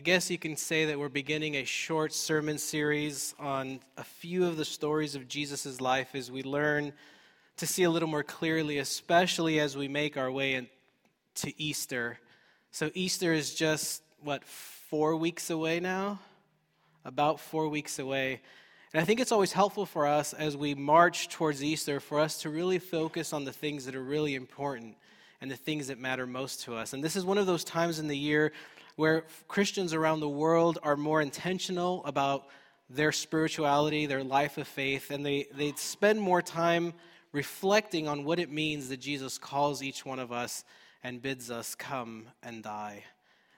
I guess you can say that we're beginning a short sermon series on a few of the stories of Jesus' life as we learn to see a little more clearly, especially as we make our way into Easter. So, Easter is just, what, four weeks away now? About four weeks away. And I think it's always helpful for us as we march towards Easter for us to really focus on the things that are really important and the things that matter most to us. And this is one of those times in the year where Christians around the world are more intentional about their spirituality, their life of faith, and they, they spend more time reflecting on what it means that Jesus calls each one of us and bids us come and die.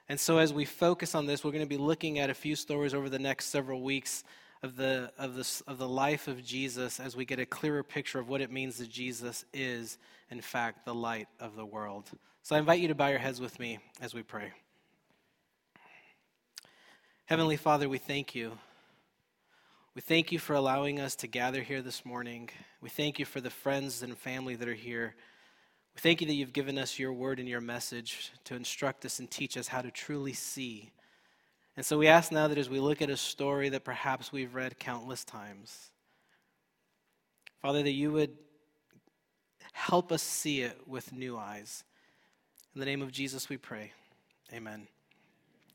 And so, as we focus on this, we're going to be looking at a few stories over the next several weeks of the, of, the, of the life of Jesus as we get a clearer picture of what it means that Jesus is, in fact, the light of the world. So, I invite you to bow your heads with me as we pray. Heavenly Father, we thank you. We thank you for allowing us to gather here this morning. We thank you for the friends and family that are here. We thank you that you've given us your word and your message to instruct us and teach us how to truly see. And so we ask now that as we look at a story that perhaps we've read countless times, Father, that you would help us see it with new eyes. In the name of Jesus, we pray. Amen.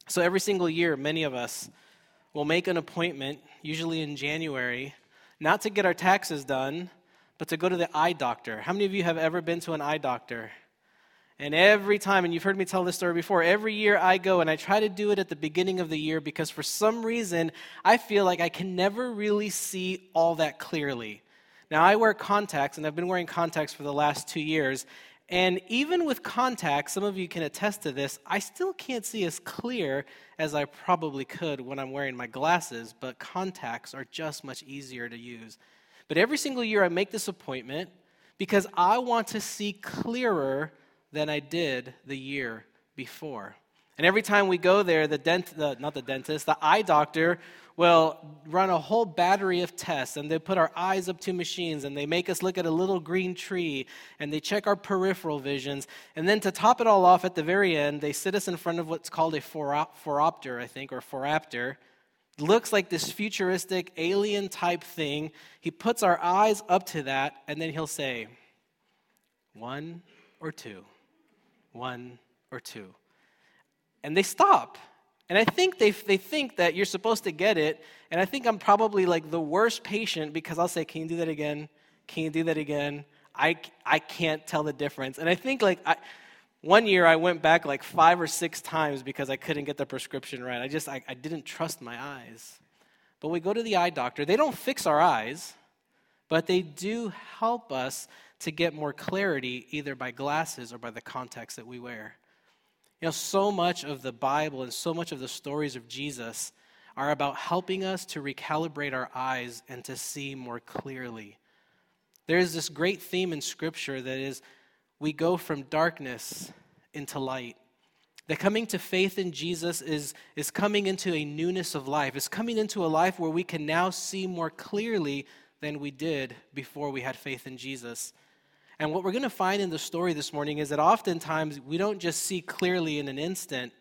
So every single year, many of us will make an appointment, usually in January, not to get our taxes done, but to go to the eye doctor. How many of you have ever been to an eye doctor? And every time, and you've heard me tell this story before, every year I go and I try to do it at the beginning of the year because for some reason I feel like I can never really see all that clearly. Now, I wear contacts, and I've been wearing contacts for the last two years, and even with contacts, some of you can attest to this, I still can't see as clear as I probably could when I'm wearing my glasses, but contacts are just much easier to use. But every single year I make this appointment because I want to see clearer than I did the year before. And every time we go there, the dent, the, not the dentist, the eye doctor will run a whole battery of tests and they put our eyes up to machines and they make us look at a little green tree and they check our peripheral visions. And then to top it all off at the very end, they sit us in front of what's called a phoropter, I think, or phoraptor. looks like this futuristic alien type thing. He puts our eyes up to that and then he'll say, one or two, one or two. And they stop and I think they, they think that you're supposed to get it. And I think I'm probably like the worst patient because I'll say, Can you do that again? Can you do that again? I, I can't tell the difference. And I think like I, one year I went back like five or six times because I couldn't get the prescription right. I just, I, I didn't trust my eyes. But we go to the eye doctor. They don't fix our eyes, but they do help us to get more clarity either by glasses or by the contacts that we wear. You know, so much of the Bible and so much of the stories of Jesus are about helping us to recalibrate our eyes and to see more clearly. There is this great theme in Scripture that is we go from darkness into light. That coming to faith in Jesus is, is coming into a newness of life. It's coming into a life where we can now see more clearly than we did before we had faith in Jesus. And what we're going to find in the story this morning is that oftentimes we don't just see clearly in an instant,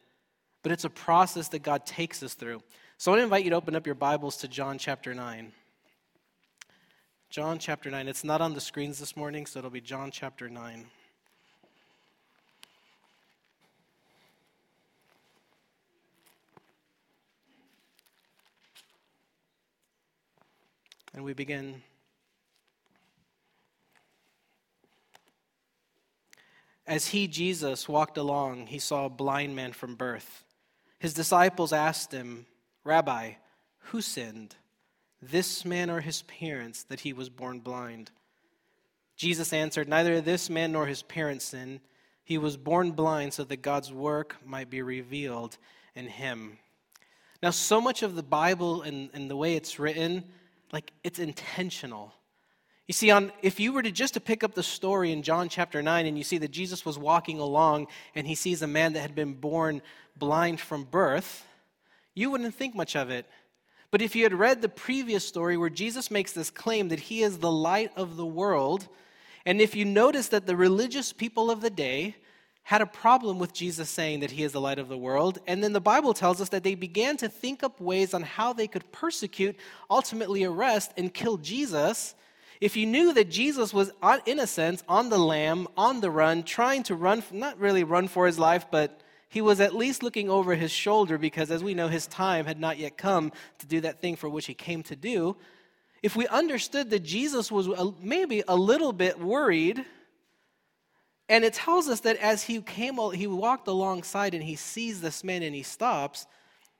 but it's a process that God takes us through. So I want to invite you to open up your Bibles to John chapter 9. John chapter 9. It's not on the screens this morning, so it'll be John chapter 9. And we begin As he, Jesus, walked along, he saw a blind man from birth. His disciples asked him, Rabbi, who sinned, this man or his parents, that he was born blind? Jesus answered, Neither this man nor his parents sinned. He was born blind so that God's work might be revealed in him. Now, so much of the Bible and, and the way it's written, like it's intentional. You see, on, if you were to just to pick up the story in John chapter 9 and you see that Jesus was walking along and he sees a man that had been born blind from birth, you wouldn't think much of it. But if you had read the previous story where Jesus makes this claim that he is the light of the world, and if you notice that the religious people of the day had a problem with Jesus saying that he is the light of the world. And then the Bible tells us that they began to think up ways on how they could persecute, ultimately arrest, and kill Jesus. If you knew that Jesus was, in a sense, on the lam, on the run, trying to run, not really run for his life, but he was at least looking over his shoulder because, as we know, his time had not yet come to do that thing for which he came to do. If we understood that Jesus was maybe a little bit worried, and it tells us that as he came, he walked alongside and he sees this man and he stops,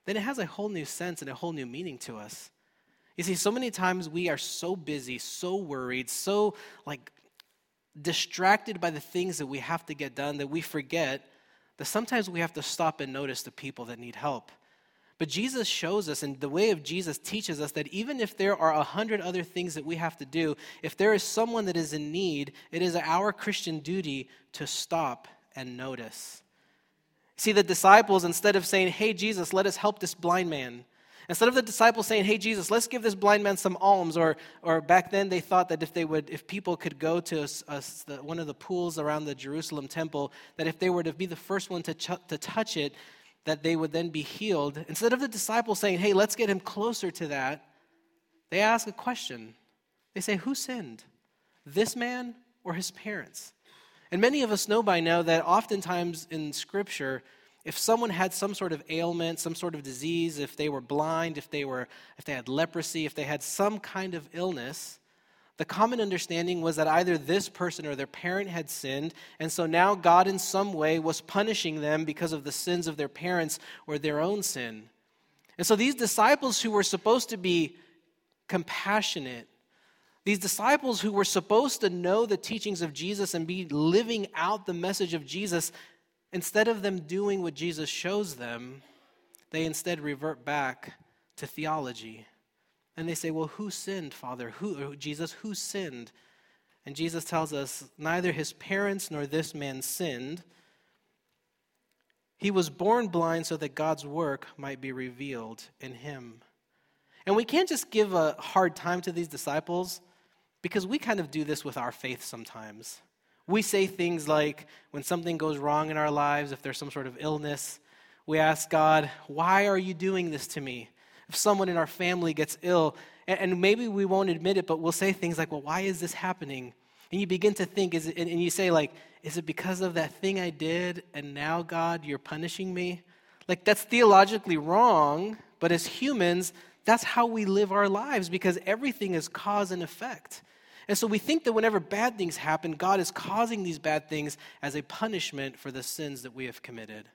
then it has a whole new sense and a whole new meaning to us. You see, so many times we are so busy, so worried, so like distracted by the things that we have to get done that we forget that sometimes we have to stop and notice the people that need help. But Jesus shows us, and the way of Jesus teaches us that even if there are a hundred other things that we have to do, if there is someone that is in need, it is our Christian duty to stop and notice. See, the disciples, instead of saying, Hey, Jesus, let us help this blind man, instead of the disciples saying, Hey, Jesus, let's give this blind man some alms, or, or back then they thought that if they would, if people could go to a, a, the, one of the pools around the Jerusalem temple, that if they were to be the first one to, ch- to touch it, that they would then be healed, instead of the disciples saying, hey, let's get him closer to that, they ask a question. They say, who sinned? This man or his parents? And many of us know by now that oftentimes in Scripture, if someone had some sort of ailment, some sort of disease, if they were blind, if they, were, if they had leprosy, if they had some kind of illness, the common understanding was that either this person or their parent had sinned, and so now God, in some way, was punishing them because of the sins of their parents or their own sin. And so these disciples who were supposed to be compassionate, these disciples who were supposed to know the teachings of Jesus and be living out the message of Jesus, instead of them doing what Jesus shows them, they instead revert back to theology. And they say, Well, who sinned, Father? Who, Jesus, who sinned? And Jesus tells us, Neither his parents nor this man sinned. He was born blind so that God's work might be revealed in him. And we can't just give a hard time to these disciples because we kind of do this with our faith sometimes. We say things like, when something goes wrong in our lives, if there's some sort of illness, we ask God, Why are you doing this to me? if someone in our family gets ill, and, maybe we won't admit it, but we'll say things like, well, why is this happening? And you begin to think, is it, and you say, like, is it because of that thing I did, and now, God, you're punishing me? Like, that's theologically wrong, but as humans, that's how we live our lives because everything is cause and effect. And so we think that whenever bad things happen, God is causing these bad things as a punishment for the sins that we have committed.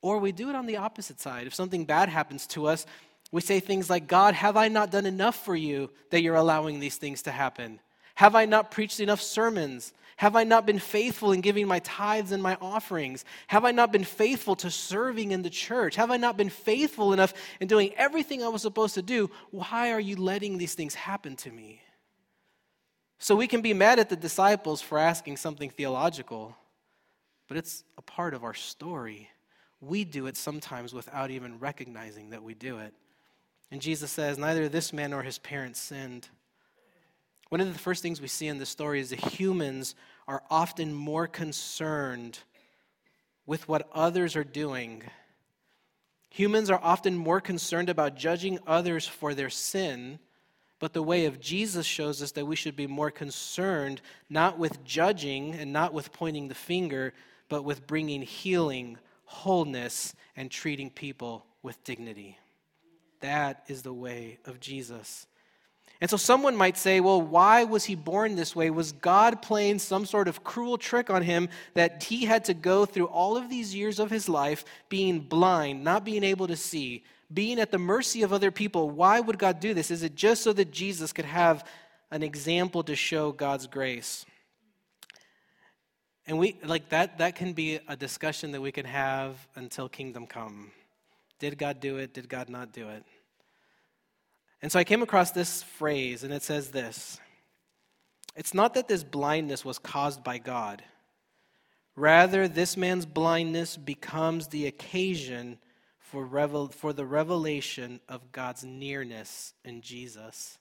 Or we do it on the opposite side. If something bad happens to us, we say things like, God, have I not done enough for you that you're allowing these things to happen? Have I not preached enough sermons? Have I not been faithful in giving my tithes and my offerings? Have I not been faithful to serving in the church? Have I not been faithful enough in doing everything I was supposed to do? Why are you letting these things happen to me? So we can be mad at the disciples for asking something theological, but it's a part of our story. We do it sometimes without even recognizing that we do it. And Jesus says, Neither this man nor his parents sinned. One of the first things we see in this story is that humans are often more concerned with what others are doing. Humans are often more concerned about judging others for their sin, but the way of Jesus shows us that we should be more concerned not with judging and not with pointing the finger, but with bringing healing, wholeness, and treating people with dignity. That is the way of Jesus. And so someone might say, well, why was he born this way? Was God playing some sort of cruel trick on him that he had to go through all of these years of his life being blind, not being able to see, being at the mercy of other people? Why would God do this? Is it just so that Jesus could have an example to show God's grace? And we like that that can be a discussion that we can have until kingdom come. Did God do it? Did God not do it? And so I came across this phrase, and it says this It's not that this blindness was caused by God. Rather, this man's blindness becomes the occasion for, revel- for the revelation of God's nearness in Jesus.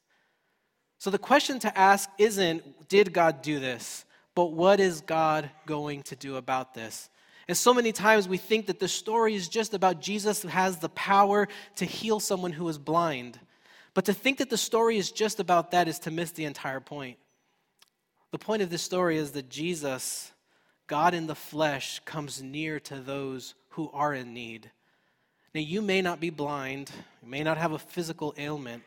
So the question to ask isn't, did God do this? But what is God going to do about this? And so many times we think that the story is just about Jesus who has the power to heal someone who is blind. But to think that the story is just about that is to miss the entire point. The point of this story is that Jesus, God in the flesh, comes near to those who are in need. Now, you may not be blind, you may not have a physical ailment,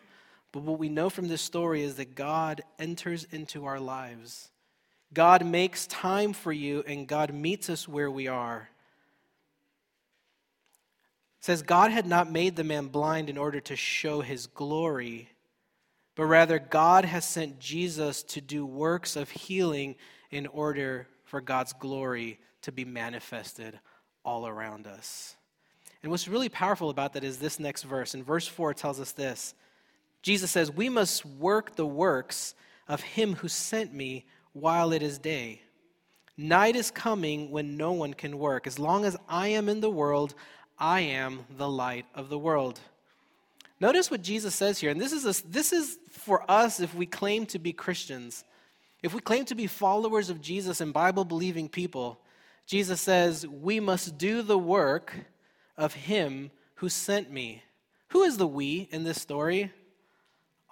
but what we know from this story is that God enters into our lives. God makes time for you, and God meets us where we are. It says, God had not made the man blind in order to show his glory, but rather God has sent Jesus to do works of healing in order for God's glory to be manifested all around us. And what's really powerful about that is this next verse. In verse 4, tells us this Jesus says, We must work the works of him who sent me while it is day. Night is coming when no one can work. As long as I am in the world, I am the light of the world. Notice what Jesus says here, and this is, a, this is for us if we claim to be Christians. If we claim to be followers of Jesus and Bible believing people, Jesus says, We must do the work of Him who sent me. Who is the we in this story?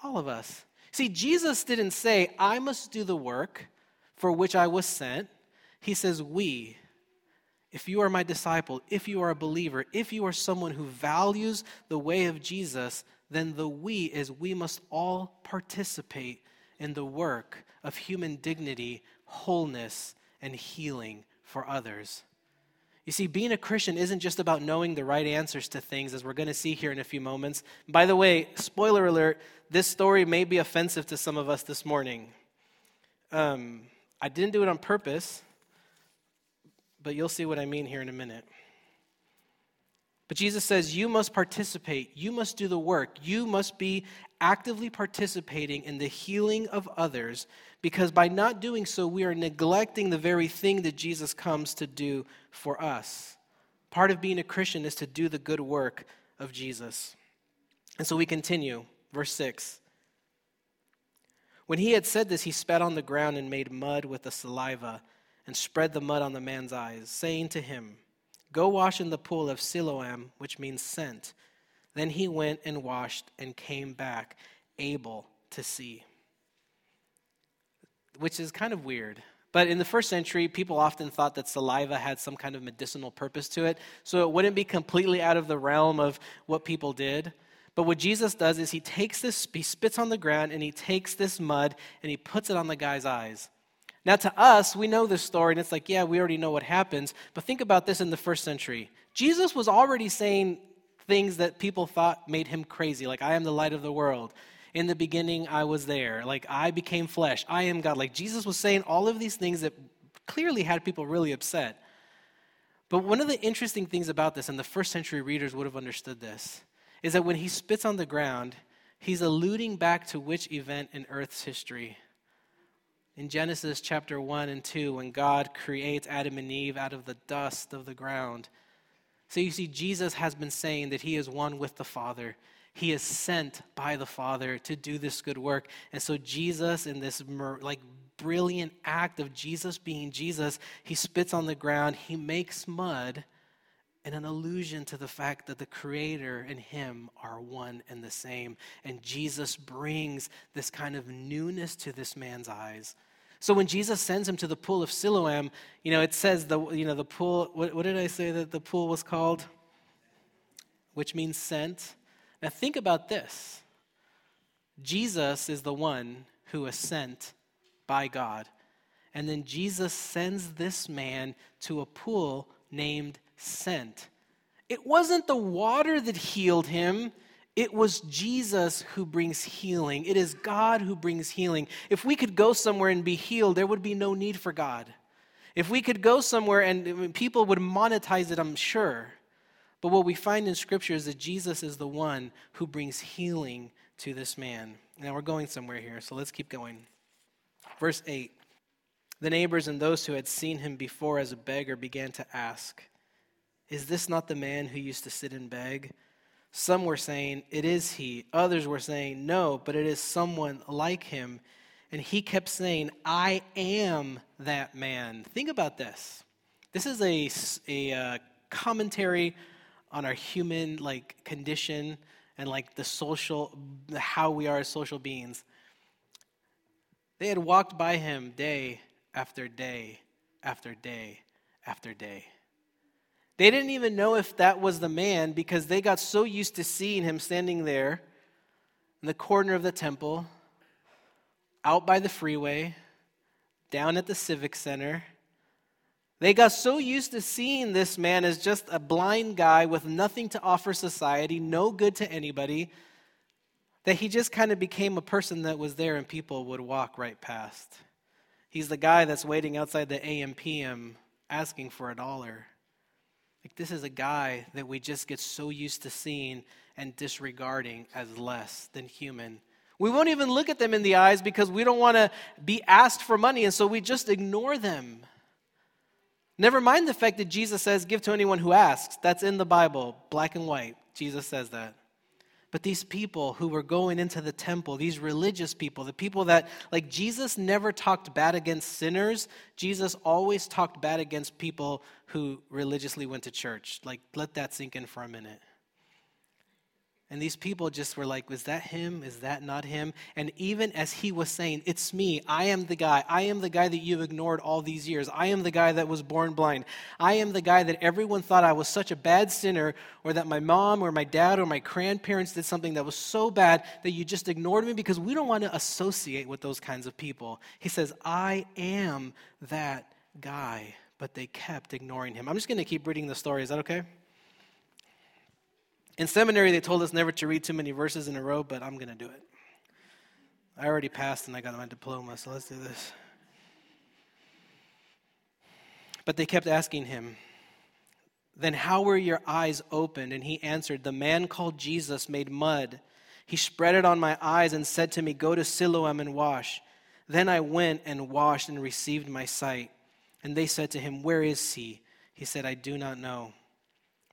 All of us. See, Jesus didn't say, I must do the work for which I was sent. He says, We. If you are my disciple, if you are a believer, if you are someone who values the way of Jesus, then the we is we must all participate in the work of human dignity, wholeness, and healing for others. You see, being a Christian isn't just about knowing the right answers to things, as we're going to see here in a few moments. By the way, spoiler alert, this story may be offensive to some of us this morning. Um, I didn't do it on purpose, but you'll see what I mean here in a minute. But Jesus says, You must participate. You must do the work. You must be actively participating in the healing of others because by not doing so, we are neglecting the very thing that Jesus comes to do for us. Part of being a Christian is to do the good work of Jesus. And so we continue. Verse 6. When he had said this, he spat on the ground and made mud with the saliva and spread the mud on the man's eyes, saying to him, Go wash in the pool of Siloam, which means sent. Then he went and washed and came back, able to see. Which is kind of weird. But in the first century, people often thought that saliva had some kind of medicinal purpose to it, so it wouldn't be completely out of the realm of what people did. But what Jesus does is he takes this, he spits on the ground and he takes this mud and he puts it on the guy's eyes. Now, to us, we know this story, and it's like, yeah, we already know what happens. But think about this in the first century. Jesus was already saying things that people thought made him crazy, like, I am the light of the world. In the beginning, I was there. Like, I became flesh. I am God. Like, Jesus was saying all of these things that clearly had people really upset. But one of the interesting things about this, and the first century readers would have understood this, is that when he spits on the ground, he's alluding back to which event in Earth's history? in Genesis chapter 1 and 2 when God creates Adam and Eve out of the dust of the ground. So you see, Jesus has been saying that he is one with the Father. He is sent by the Father to do this good work. And so Jesus, in this like brilliant act of Jesus being Jesus, he spits on the ground, he makes mud, and an allusion to the fact that the Creator and Him are one and the same. And Jesus brings this kind of newness to this man's eyes. So when Jesus sends him to the pool of Siloam, you know, it says the, you know, the pool, what, what did I say that the pool was called? Which means sent. Now think about this Jesus is the one who is sent by God. And then Jesus sends this man to a pool named Sent. It wasn't the water that healed him, it was Jesus who brings healing. It is God who brings healing. If we could go somewhere and be healed, there would be no need for God. If we could go somewhere and people would monetize it, I'm sure. But what we find in Scripture is that Jesus is the one who brings healing to this man. Now we're going somewhere here, so let's keep going. Verse 8 The neighbors and those who had seen him before as a beggar began to ask, Is this not the man who used to sit and beg? Some were saying, It is he. Others were saying, No, but it is someone like him. And he kept saying, I am that man. Think about this. This is a, a uh, commentary on our human like condition and like the social how we are as social beings. They had walked by him day after day after day after day. They didn't even know if that was the man because they got so used to seeing him standing there in the corner of the temple, out by the freeway, down at the Civic Center. They got so used to seeing this man as just a blind guy with nothing to offer society, no good to anybody, that he just kind of became a person that was there and people would walk right past. He's the guy that's waiting outside the AMPM asking for a dollar. Like, this is a guy that we just get so used to seeing and disregarding as less than human. We won't even look at them in the eyes because we don't want to be asked for money, and so we just ignore them. Never mind the fact that Jesus says, Give to anyone who asks. That's in the Bible, black and white. Jesus says that. But these people who were going into the temple, these religious people, the people that, like, Jesus never talked bad against sinners. Jesus always talked bad against people who religiously went to church. Like, let that sink in for a minute. And these people just were like, Was that him? Is that not him? And even as he was saying, It's me. I am the guy. I am the guy that you've ignored all these years. I am the guy that was born blind. I am the guy that everyone thought I was such a bad sinner, or that my mom or my dad or my grandparents did something that was so bad that you just ignored me because we don't want to associate with those kinds of people. He says, I am that guy. But they kept ignoring him. I'm just going to keep reading the story. Is that okay? In seminary, they told us never to read too many verses in a row, but I'm going to do it. I already passed and I got my diploma, so let's do this. But they kept asking him, Then how were your eyes opened? And he answered, The man called Jesus made mud. He spread it on my eyes and said to me, Go to Siloam and wash. Then I went and washed and received my sight. And they said to him, Where is he? He said, I do not know.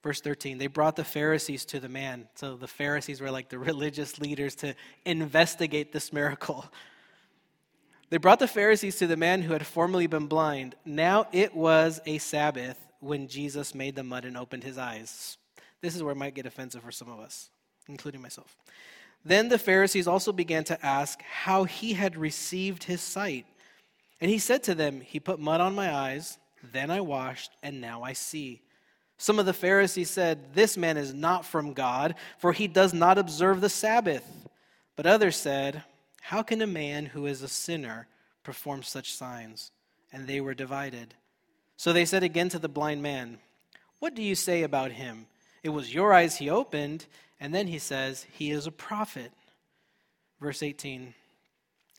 Verse 13, they brought the Pharisees to the man. So the Pharisees were like the religious leaders to investigate this miracle. They brought the Pharisees to the man who had formerly been blind. Now it was a Sabbath when Jesus made the mud and opened his eyes. This is where it might get offensive for some of us, including myself. Then the Pharisees also began to ask how he had received his sight. And he said to them, He put mud on my eyes, then I washed, and now I see. Some of the Pharisees said, This man is not from God, for he does not observe the Sabbath. But others said, How can a man who is a sinner perform such signs? And they were divided. So they said again to the blind man, What do you say about him? It was your eyes he opened. And then he says, He is a prophet. Verse 18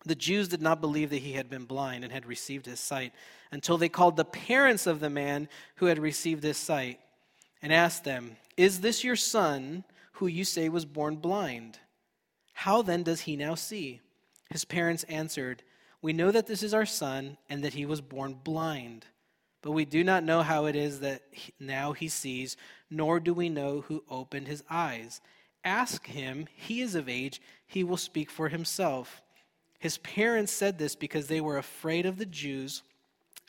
The Jews did not believe that he had been blind and had received his sight until they called the parents of the man who had received his sight and asked them, Is this your son who you say was born blind? How then does he now see? His parents answered, We know that this is our son and that he was born blind. But we do not know how it is that now he sees, nor do we know who opened his eyes. Ask him, he is of age, he will speak for himself. His parents said this because they were afraid of the Jews,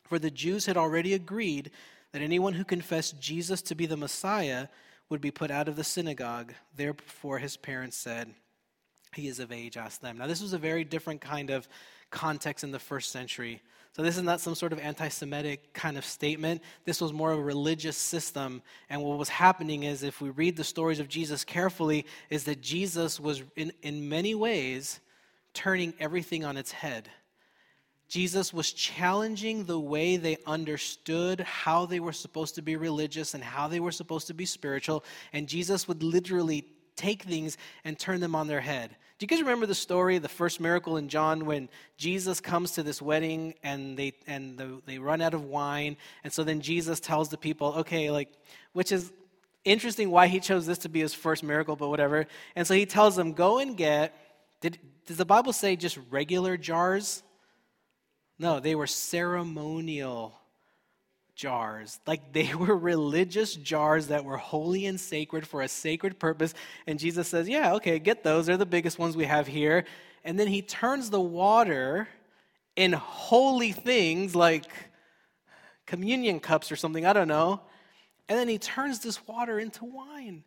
for the Jews had already agreed that anyone who confessed Jesus to be the Messiah would be put out of the synagogue. Therefore, his parents said, He is of age, ask them. Now, this was a very different kind of context in the first century. So, this is not some sort of anti Semitic kind of statement. This was more of a religious system. And what was happening is, if we read the stories of Jesus carefully, is that Jesus was, in, in many ways, turning everything on its head. Jesus was challenging the way they understood how they were supposed to be religious and how they were supposed to be spiritual. And Jesus would literally take things and turn them on their head. Do you guys remember the story, the first miracle in John, when Jesus comes to this wedding and they and the, they run out of wine, and so then Jesus tells the people, okay, like, which is interesting why he chose this to be his first miracle, but whatever. And so he tells them, go and get. Did does the Bible say just regular jars? No, they were ceremonial jars. Like they were religious jars that were holy and sacred for a sacred purpose. And Jesus says, Yeah, okay, get those. They're the biggest ones we have here. And then he turns the water in holy things like communion cups or something, I don't know. And then he turns this water into wine.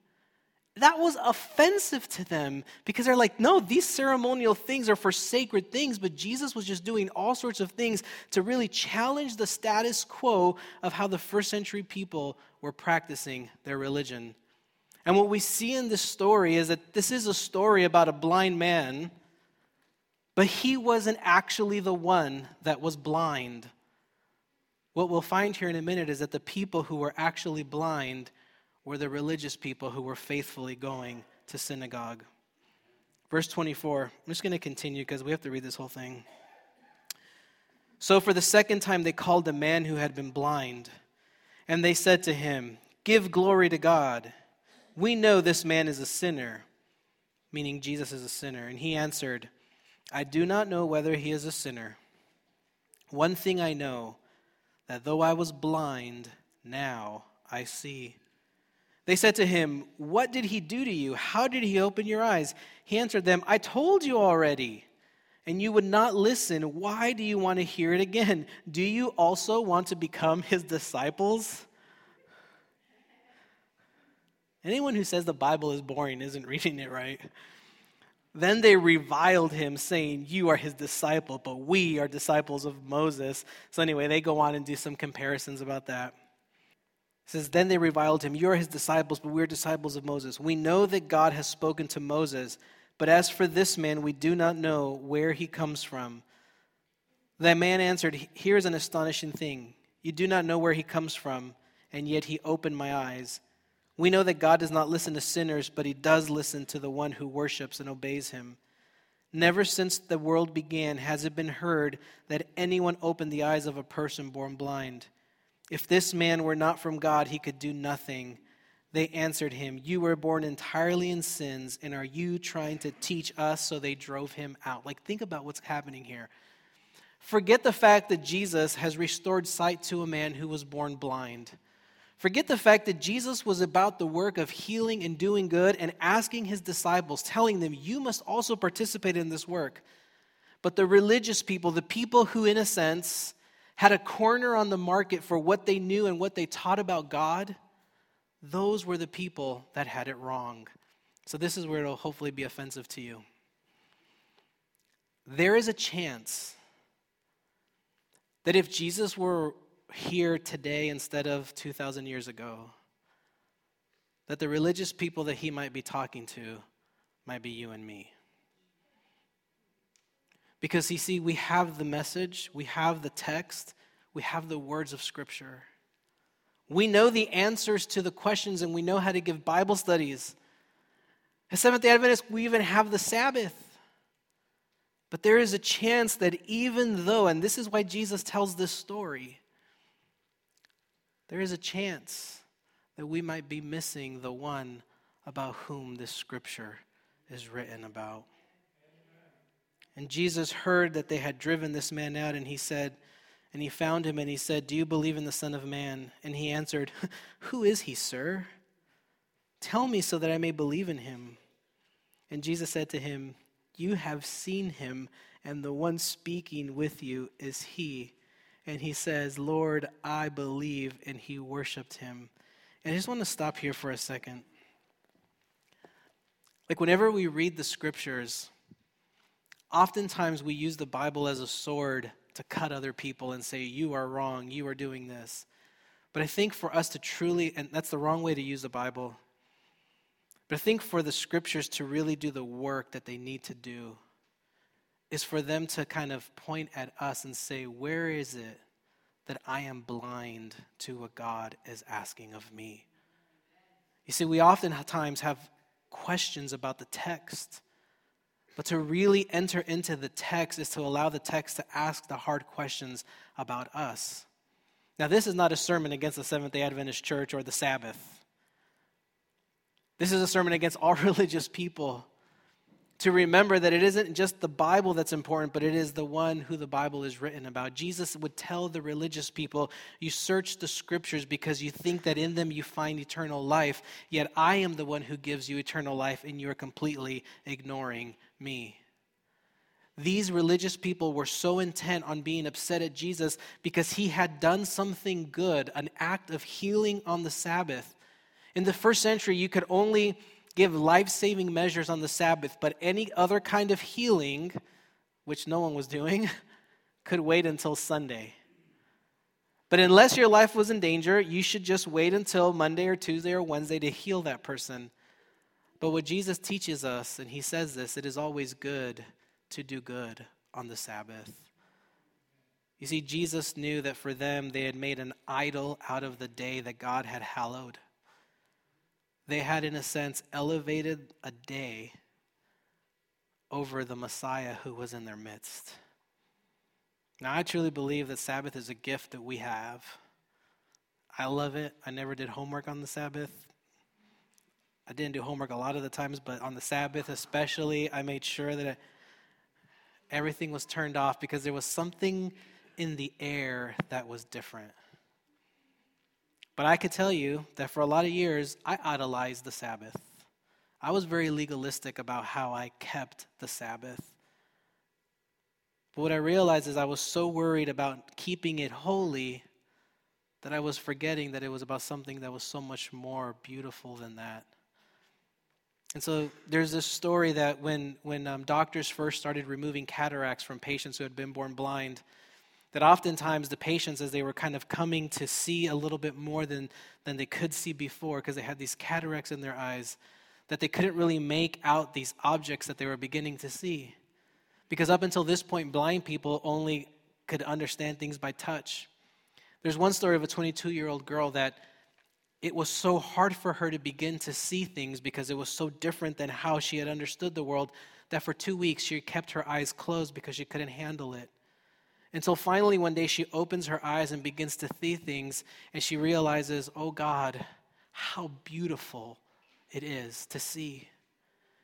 That was offensive to them because they're like, no, these ceremonial things are for sacred things, but Jesus was just doing all sorts of things to really challenge the status quo of how the first century people were practicing their religion. And what we see in this story is that this is a story about a blind man, but he wasn't actually the one that was blind. What we'll find here in a minute is that the people who were actually blind were the religious people who were faithfully going to synagogue. Verse 24, I'm just going to continue because we have to read this whole thing. So, for the second time, they called the man who had been blind, and they said to him, Give glory to God. We know this man is a sinner, meaning Jesus is a sinner. And he answered, I do not know whether he is a sinner. One thing I know, that though I was blind, now I see. They said to him, What did he do to you? How did he open your eyes? He answered them, I told you already, and you would not listen. Why do you want to hear it again? Do you also want to become his disciples? Anyone who says the Bible is boring isn't reading it right. Then they reviled him, saying, You are his disciple, but we are disciples of Moses. So, anyway, they go on and do some comparisons about that. Says, Then they reviled him, You are his disciples, but we're disciples of Moses. We know that God has spoken to Moses, but as for this man, we do not know where he comes from. That man answered, Here's an astonishing thing. You do not know where he comes from, and yet he opened my eyes. We know that God does not listen to sinners, but he does listen to the one who worships and obeys him. Never since the world began has it been heard that anyone opened the eyes of a person born blind. If this man were not from God, he could do nothing. They answered him, You were born entirely in sins, and are you trying to teach us? So they drove him out. Like, think about what's happening here. Forget the fact that Jesus has restored sight to a man who was born blind. Forget the fact that Jesus was about the work of healing and doing good and asking his disciples, telling them, You must also participate in this work. But the religious people, the people who, in a sense, had a corner on the market for what they knew and what they taught about God, those were the people that had it wrong. So, this is where it'll hopefully be offensive to you. There is a chance that if Jesus were here today instead of 2,000 years ago. That the religious people that he might be talking to might be you and me. Because you see, we have the message, we have the text, we have the words of Scripture. We know the answers to the questions and we know how to give Bible studies. As Seventh day Adventists, we even have the Sabbath. But there is a chance that even though, and this is why Jesus tells this story, there is a chance that we might be missing the one about whom this scripture is written about. And Jesus heard that they had driven this man out, and he said, and he found him and he said, Do you believe in the Son of Man? And he answered, Who is he, sir? Tell me so that I may believe in him. And Jesus said to him, You have seen him, and the one speaking with you is he and he says, Lord, I believe, and he worshiped him. And I just want to stop here for a second. Like, whenever we read the scriptures, oftentimes we use the Bible as a sword to cut other people and say, You are wrong, you are doing this. But I think for us to truly, and that's the wrong way to use the Bible, but I think for the scriptures to really do the work that they need to do, is for them to kind of point at us and say, Where is it that I am blind to what God is asking of me? You see, we oftentimes have questions about the text, but to really enter into the text is to allow the text to ask the hard questions about us. Now, this is not a sermon against the Seventh day Adventist church or the Sabbath. This is a sermon against all religious people to remember that it isn't just the Bible that's important, but it is the one who the Bible is written about. Jesus would tell the religious people, You search the scriptures because you think that in them you find eternal life, yet I am the one who gives you eternal life, and you are completely ignoring me. these religious people were so intent on being upset at Jesus because he had done something good, an act of healing on the Sabbath. In the first century, you could only give life saving measures on the Sabbath, but any other kind of healing, which no one was doing, could wait until Sunday. But unless your life was in danger, you should just wait until Monday or Tuesday or Wednesday to heal that person. But what Jesus teaches us, and he says this, it is always good to do good on the Sabbath. You see, Jesus knew that for them they had made an idol out of the day that God had hallowed. They had, in a sense, elevated a day over the Messiah who was in their midst. Now, I truly believe that Sabbath is a gift that we have. I love it. I never did homework on the Sabbath. I didn't do homework a lot of the times, but on the Sabbath especially, I made sure that. Everything was turned off because there was something in the air that was different. But I could tell you that for a lot of years, I idolized the Sabbath. I was very legalistic about how I kept the Sabbath. But what I realized is I was so worried about keeping it holy that I was forgetting that it was about something that was so much more beautiful than that. And so there's this story that when, when um, doctors first started removing cataracts from patients who had been born blind, that oftentimes the patients, as they were kind of coming to see a little bit more than, than they could see before, because they had these cataracts in their eyes, that they couldn't really make out these objects that they were beginning to see. Because up until this point, blind people only could understand things by touch. There's one story of a 22 year old girl that it was so hard for her to begin to see things because it was so different than how she had understood the world that for two weeks she kept her eyes closed because she couldn't handle it. Until finally, one day, she opens her eyes and begins to see things, and she realizes, oh God, how beautiful it is to see.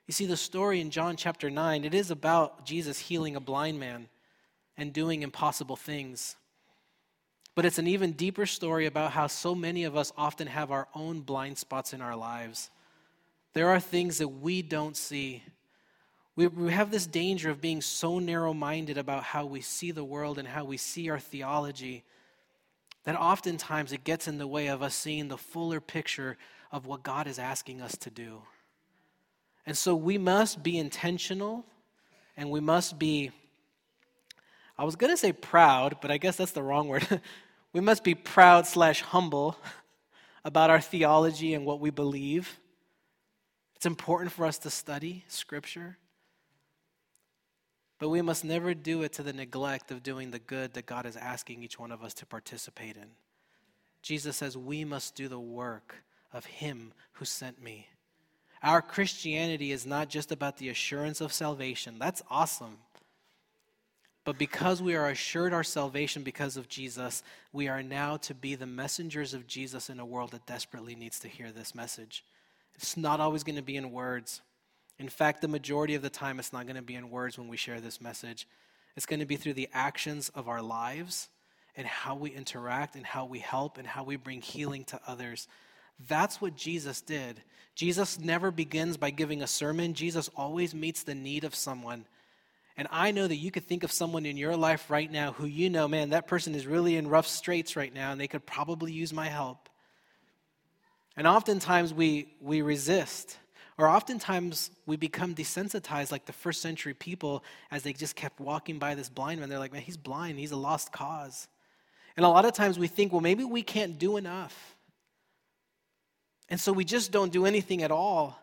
You see, the story in John chapter 9, it is about Jesus healing a blind man and doing impossible things. But it's an even deeper story about how so many of us often have our own blind spots in our lives. There are things that we don't see. We, we have this danger of being so narrow minded about how we see the world and how we see our theology that oftentimes it gets in the way of us seeing the fuller picture of what God is asking us to do. And so we must be intentional and we must be, I was going to say proud, but I guess that's the wrong word. We must be proud slash humble about our theology and what we believe. It's important for us to study Scripture. But we must never do it to the neglect of doing the good that God is asking each one of us to participate in. Jesus says we must do the work of Him who sent me. Our Christianity is not just about the assurance of salvation. That's awesome. But because we are assured our salvation because of Jesus, we are now to be the messengers of Jesus in a world that desperately needs to hear this message. It's not always going to be in words. In fact, the majority of the time, it's not going to be in words when we share this message. It's going to be through the actions of our lives and how we interact and how we help and how we bring healing to others. That's what Jesus did. Jesus never begins by giving a sermon, Jesus always meets the need of someone. And I know that you could think of someone in your life right now who you know, man, that person is really in rough straits right now and they could probably use my help. And oftentimes we, we resist, or oftentimes we become desensitized like the first century people as they just kept walking by this blind man. They're like, man, he's blind, he's a lost cause. And a lot of times we think, well, maybe we can't do enough. And so we just don't do anything at all.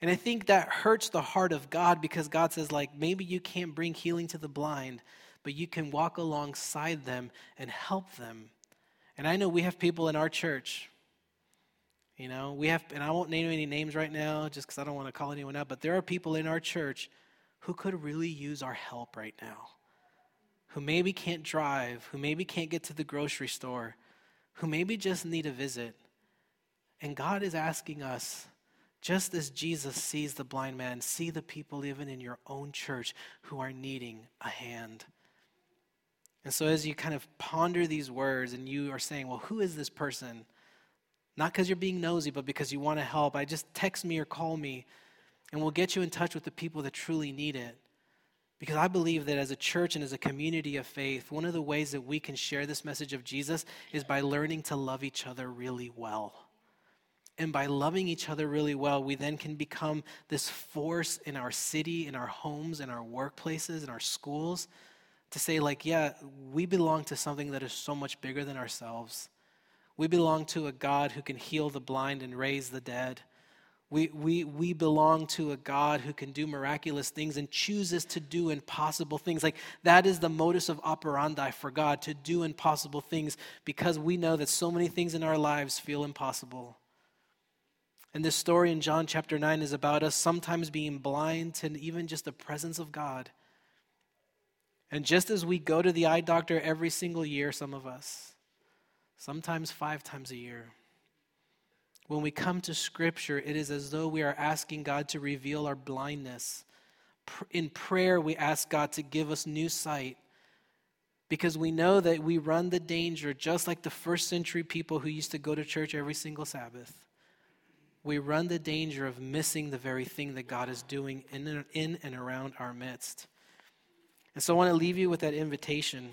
And I think that hurts the heart of God because God says, like, maybe you can't bring healing to the blind, but you can walk alongside them and help them. And I know we have people in our church. You know, we have, and I won't name any names right now just because I don't want to call anyone out, but there are people in our church who could really use our help right now, who maybe can't drive, who maybe can't get to the grocery store, who maybe just need a visit. And God is asking us just as Jesus sees the blind man, see the people even in your own church who are needing a hand. And so, as you kind of ponder these words and you are saying, well, who is this person? Not because you're being nosy, but because you want to help, I just text me or call me, and we'll get you in touch with the people that truly need it. Because I believe that as a church and as a community of faith, one of the ways that we can share this message of Jesus is by learning to love each other really well. And by loving each other really well, we then can become this force in our city, in our homes, in our workplaces, in our schools to say, like, yeah, we belong to something that is so much bigger than ourselves. We belong to a God who can heal the blind and raise the dead. We, we, we belong to a God who can do miraculous things and chooses to do impossible things. Like that is the modus of operandi for God, to do impossible things because we know that so many things in our lives feel impossible. And this story in John chapter 9 is about us sometimes being blind to even just the presence of God. And just as we go to the eye doctor every single year, some of us, sometimes five times a year, when we come to Scripture, it is as though we are asking God to reveal our blindness. In prayer, we ask God to give us new sight because we know that we run the danger, just like the first century people who used to go to church every single Sabbath. We run the danger of missing the very thing that God is doing in, in and around our midst. And so I want to leave you with that invitation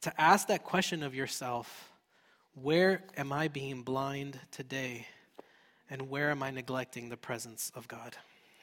to ask that question of yourself where am I being blind today? And where am I neglecting the presence of God?